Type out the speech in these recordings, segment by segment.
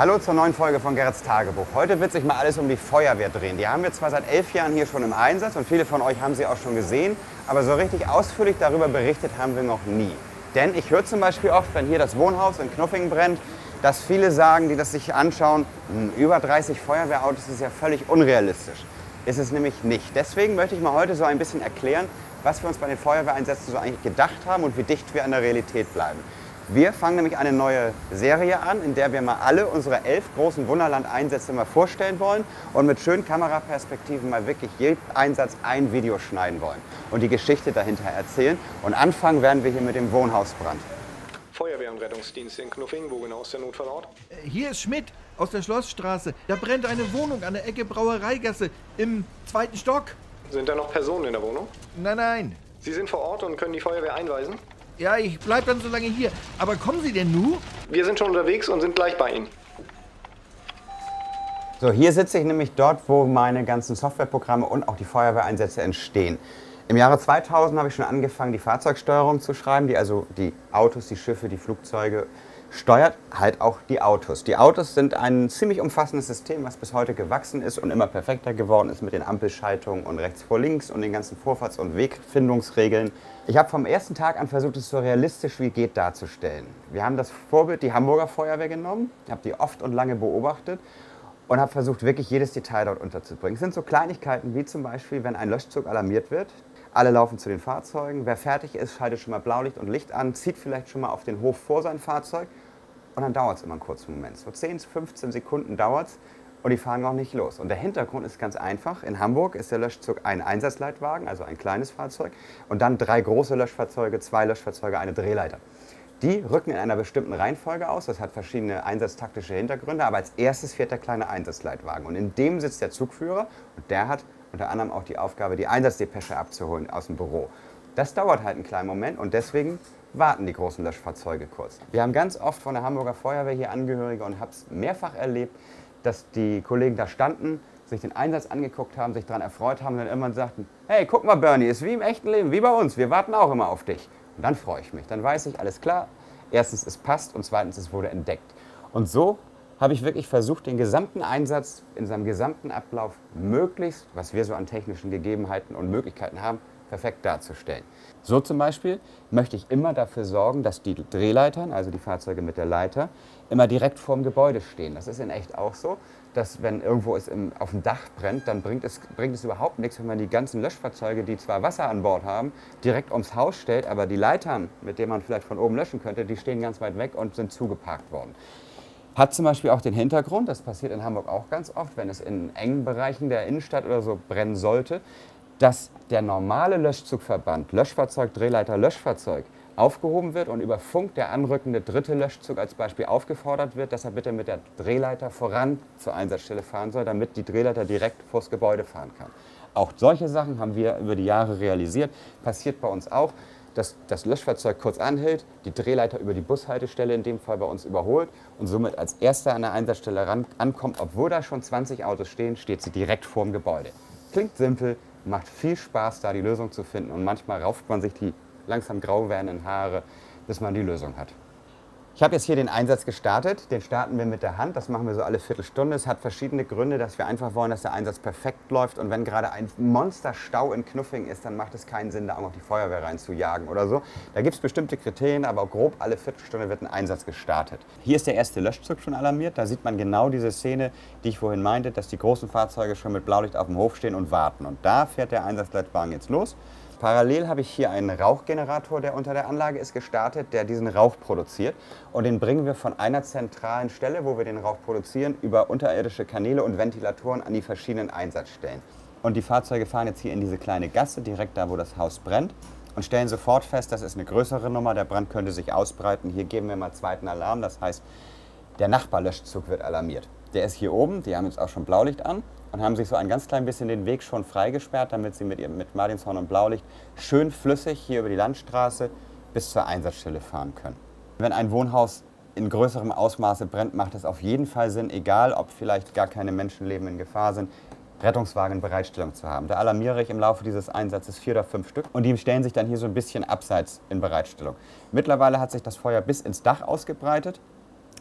Hallo zur neuen Folge von Gerrits Tagebuch. Heute wird sich mal alles um die Feuerwehr drehen. Die haben wir zwar seit elf Jahren hier schon im Einsatz und viele von euch haben sie auch schon gesehen, aber so richtig ausführlich darüber berichtet haben wir noch nie. Denn ich höre zum Beispiel oft, wenn hier das Wohnhaus in Knuffing brennt, dass viele sagen, die das sich anschauen, hm, über 30 Feuerwehrautos ist ja völlig unrealistisch. Ist es nämlich nicht. Deswegen möchte ich mal heute so ein bisschen erklären, was wir uns bei den Feuerwehreinsätzen so eigentlich gedacht haben und wie dicht wir an der Realität bleiben. Wir fangen nämlich eine neue Serie an, in der wir mal alle unsere elf großen Wunderland-Einsätze mal vorstellen wollen und mit schönen Kameraperspektiven mal wirklich jeden Einsatz ein Video schneiden wollen und die Geschichte dahinter erzählen. Und anfangen werden wir hier mit dem Wohnhausbrand. Feuerwehr- und Rettungsdienst in Knuffing, wo genau ist der Notfallort? Hier ist Schmidt aus der Schlossstraße. Da brennt eine Wohnung an der Ecke Brauereigasse im zweiten Stock. Sind da noch Personen in der Wohnung? Nein, nein. Sie sind vor Ort und können die Feuerwehr einweisen? Ja, ich bleib dann so lange hier. Aber kommen Sie denn nur? Wir sind schon unterwegs und sind gleich bei Ihnen. So, hier sitze ich nämlich dort, wo meine ganzen Softwareprogramme und auch die Feuerwehreinsätze entstehen. Im Jahre 2000 habe ich schon angefangen, die Fahrzeugsteuerung zu schreiben, die also die Autos, die Schiffe, die Flugzeuge steuert, halt auch die Autos. Die Autos sind ein ziemlich umfassendes System, was bis heute gewachsen ist und immer perfekter geworden ist mit den Ampelschaltungen und rechts vor links und den ganzen Vorfahrts- und Wegfindungsregeln. Ich habe vom ersten Tag an versucht, es so realistisch wie geht darzustellen. Wir haben das Vorbild, die Hamburger Feuerwehr genommen, habe die oft und lange beobachtet und habe versucht, wirklich jedes Detail dort unterzubringen. Es sind so Kleinigkeiten wie zum Beispiel, wenn ein Löschzug alarmiert wird, alle laufen zu den Fahrzeugen. Wer fertig ist, schaltet schon mal Blaulicht und Licht an, zieht vielleicht schon mal auf den Hof vor sein Fahrzeug und dann dauert es immer einen kurzen Moment. So 10, 15 Sekunden dauert es und die fahren noch nicht los. Und der Hintergrund ist ganz einfach. In Hamburg ist der Löschzug ein Einsatzleitwagen, also ein kleines Fahrzeug, und dann drei große Löschfahrzeuge, zwei Löschfahrzeuge, eine Drehleiter. Die rücken in einer bestimmten Reihenfolge aus. Das hat verschiedene einsatztaktische Hintergründe. Aber als erstes fährt der kleine Einsatzleitwagen. Und in dem sitzt der Zugführer. Und der hat unter anderem auch die Aufgabe, die Einsatzdepesche abzuholen aus dem Büro. Das dauert halt einen kleinen Moment und deswegen warten die großen Löschfahrzeuge kurz. Wir haben ganz oft von der Hamburger Feuerwehr hier Angehörige und habe es mehrfach erlebt, dass die Kollegen da standen, sich den Einsatz angeguckt haben, sich daran erfreut haben und dann irgendwann sagten, hey, guck mal Bernie, ist wie im echten Leben, wie bei uns, wir warten auch immer auf dich. Und dann freue ich mich, dann weiß ich, alles klar, erstens, es passt und zweitens, es wurde entdeckt. Und so habe ich wirklich versucht, den gesamten Einsatz in seinem gesamten Ablauf möglichst, was wir so an technischen Gegebenheiten und Möglichkeiten haben, perfekt darzustellen. So zum Beispiel möchte ich immer dafür sorgen, dass die Drehleitern, also die Fahrzeuge mit der Leiter, immer direkt vorm Gebäude stehen. Das ist in echt auch so, dass wenn irgendwo es im, auf dem Dach brennt, dann bringt es, bringt es überhaupt nichts, wenn man die ganzen Löschfahrzeuge, die zwar Wasser an Bord haben, direkt ums Haus stellt, aber die Leitern, mit denen man vielleicht von oben löschen könnte, die stehen ganz weit weg und sind zugeparkt worden. Hat zum Beispiel auch den Hintergrund, das passiert in Hamburg auch ganz oft, wenn es in engen Bereichen der Innenstadt oder so brennen sollte, dass der normale Löschzugverband, Löschfahrzeug, Drehleiter, Löschfahrzeug, aufgehoben wird und über Funk der anrückende dritte Löschzug als Beispiel aufgefordert wird, dass er bitte mit der Drehleiter voran zur Einsatzstelle fahren soll, damit die Drehleiter direkt vors Gebäude fahren kann. Auch solche Sachen haben wir über die Jahre realisiert. Passiert bei uns auch, dass das Löschfahrzeug kurz anhält, die Drehleiter über die Bushaltestelle in dem Fall bei uns überholt und somit als erster an der Einsatzstelle ran, ankommt. Obwohl da schon 20 Autos stehen, steht sie direkt vorm Gebäude. Klingt simpel, macht viel Spaß, da die Lösung zu finden und manchmal rauft man sich die langsam grau werdenden Haare, bis man die Lösung hat. Ich habe jetzt hier den Einsatz gestartet. Den starten wir mit der Hand. Das machen wir so alle Viertelstunde. Es hat verschiedene Gründe, dass wir einfach wollen, dass der Einsatz perfekt läuft. Und wenn gerade ein Monsterstau in Knuffing ist, dann macht es keinen Sinn, da auch noch die Feuerwehr reinzujagen oder so. Da gibt es bestimmte Kriterien, aber grob alle Viertelstunde wird ein Einsatz gestartet. Hier ist der erste Löschzug schon alarmiert. Da sieht man genau diese Szene, die ich vorhin meinte, dass die großen Fahrzeuge schon mit Blaulicht auf dem Hof stehen und warten. Und da fährt der Einsatzleitwagen jetzt los. Parallel habe ich hier einen Rauchgenerator, der unter der Anlage ist, gestartet, der diesen Rauch produziert. Und den bringen wir von einer zentralen Stelle, wo wir den Rauch produzieren, über unterirdische Kanäle und Ventilatoren an die verschiedenen Einsatzstellen. Und die Fahrzeuge fahren jetzt hier in diese kleine Gasse, direkt da, wo das Haus brennt, und stellen sofort fest, das ist eine größere Nummer, der Brand könnte sich ausbreiten. Hier geben wir mal zweiten Alarm, das heißt, der Nachbarlöschzug wird alarmiert. Der ist hier oben, die haben jetzt auch schon Blaulicht an und haben sich so ein ganz klein bisschen den Weg schon freigesperrt, damit sie mit, ihrem, mit Martinshorn und Blaulicht schön flüssig hier über die Landstraße bis zur Einsatzstelle fahren können. Wenn ein Wohnhaus in größerem Ausmaße brennt, macht es auf jeden Fall Sinn, egal ob vielleicht gar keine Menschenleben in Gefahr sind, Rettungswagen in Bereitstellung zu haben. Da alarmiere ich im Laufe dieses Einsatzes vier oder fünf Stück und die stellen sich dann hier so ein bisschen abseits in Bereitstellung. Mittlerweile hat sich das Feuer bis ins Dach ausgebreitet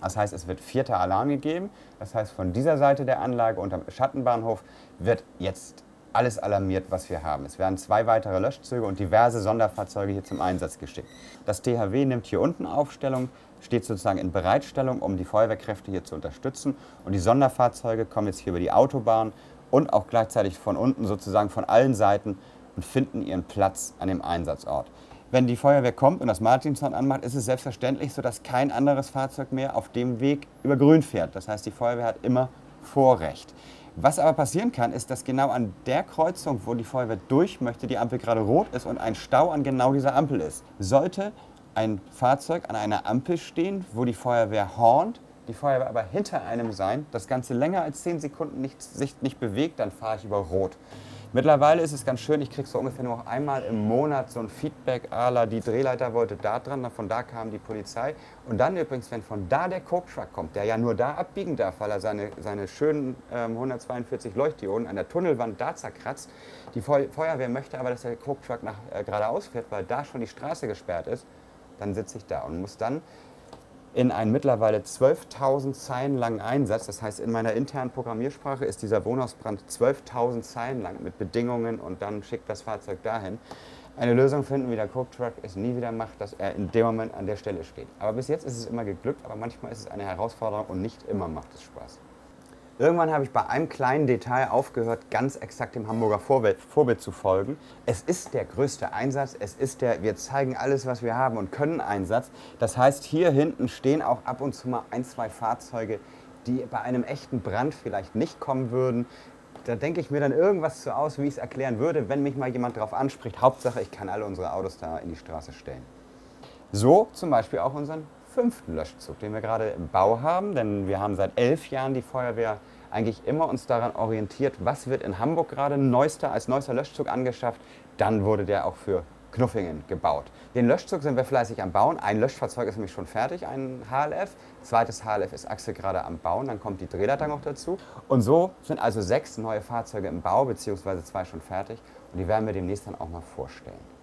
Das heißt, es wird vierter Alarm gegeben. Das heißt, von dieser Seite der Anlage unterm Schattenbahnhof wird jetzt alles alarmiert, was wir haben. Es werden zwei weitere Löschzüge und diverse Sonderfahrzeuge hier zum Einsatz geschickt. Das THW nimmt hier unten Aufstellung, steht sozusagen in Bereitstellung, um die Feuerwehrkräfte hier zu unterstützen. Und die Sonderfahrzeuge kommen jetzt hier über die Autobahn und auch gleichzeitig von unten sozusagen von allen Seiten und finden ihren Platz an dem Einsatzort. Wenn die Feuerwehr kommt und das Martinshorn anmacht, ist es selbstverständlich so, dass kein anderes Fahrzeug mehr auf dem Weg über Grün fährt. Das heißt, die Feuerwehr hat immer Vorrecht. Was aber passieren kann, ist, dass genau an der Kreuzung, wo die Feuerwehr durch möchte, die Ampel gerade rot ist und ein Stau an genau dieser Ampel ist. Sollte ein Fahrzeug an einer Ampel stehen, wo die Feuerwehr hornt, die Feuerwehr aber hinter einem sein, das Ganze länger als 10 Sekunden nicht, sich nicht bewegt, dann fahre ich über Rot. Mittlerweile ist es ganz schön, ich kriege so ungefähr nur noch einmal im Monat so ein Feedback, ala die Drehleiter wollte da dran, von da kam die Polizei. Und dann übrigens, wenn von da der Coke-Truck kommt, der ja nur da abbiegen darf, weil er seine, seine schönen ähm, 142 Leuchtdioden an der Tunnelwand da zerkratzt, die Feuerwehr möchte aber, dass der Coke-Truck äh, geradeaus fährt, weil da schon die Straße gesperrt ist, dann sitze ich da und muss dann in einen mittlerweile 12.000 Zeilen langen Einsatz. Das heißt, in meiner internen Programmiersprache ist dieser Wohnhausbrand 12.000 Zeilen lang mit Bedingungen und dann schickt das Fahrzeug dahin. Eine Lösung finden, wie der Coke Truck es nie wieder macht, dass er in dem Moment an der Stelle steht. Aber bis jetzt ist es immer geglückt, aber manchmal ist es eine Herausforderung und nicht immer macht es Spaß. Irgendwann habe ich bei einem kleinen Detail aufgehört, ganz exakt dem Hamburger Vorbild, Vorbild, zu folgen. Es ist der größte Einsatz, es ist der, wir zeigen alles, was wir haben und können Einsatz. Das heißt, hier hinten stehen auch ab und zu mal ein, zwei Fahrzeuge, die bei einem echten Brand vielleicht nicht kommen würden. Da denke ich mir dann irgendwas zu aus, wie ich es erklären würde, wenn mich mal jemand darauf anspricht. Hauptsache, ich kann alle unsere Autos da in die Straße stellen. So zum Beispiel auch unseren fünften Löschzug, den wir gerade im Bau haben, denn wir haben seit elf Jahren die Feuerwehr eigentlich immer uns daran orientiert, was wird in Hamburg gerade neuester, als neuester Löschzug angeschafft. Dann wurde der auch für Knuffingen gebaut. Den Löschzug sind wir fleißig am Bauen. Ein Löschfahrzeug ist nämlich schon fertig, ein HLF. Zweites HLF ist Axel gerade am Bauen, dann kommt die Drehleiter noch dazu. Und so sind also sechs neue Fahrzeuge im Bau, beziehungsweise zwei schon fertig. Und die werden wir demnächst dann auch mal vorstellen.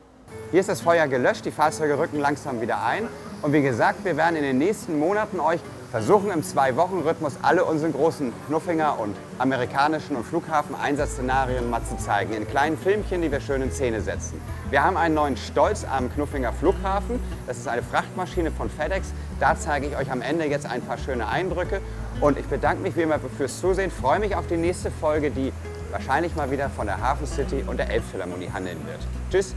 Hier ist das Feuer gelöscht, die Fahrzeuge rücken langsam wieder ein. Und wie gesagt, wir werden in den nächsten Monaten euch versuchen im Zwei-Wochen-Rhythmus alle unsere großen Knuffinger und amerikanischen und Flughafen-Einsatzszenarien mal zu zeigen. In kleinen Filmchen, die wir schön in Szene setzen. Wir haben einen neuen Stolz am Knuffinger Flughafen. Das ist eine Frachtmaschine von FedEx. Da zeige ich euch am Ende jetzt ein paar schöne Eindrücke. Und ich bedanke mich wie immer fürs Zusehen. Freue mich auf die nächste Folge, die wahrscheinlich mal wieder von der Hafen City und der Elbphilharmonie handeln wird. Tschüss!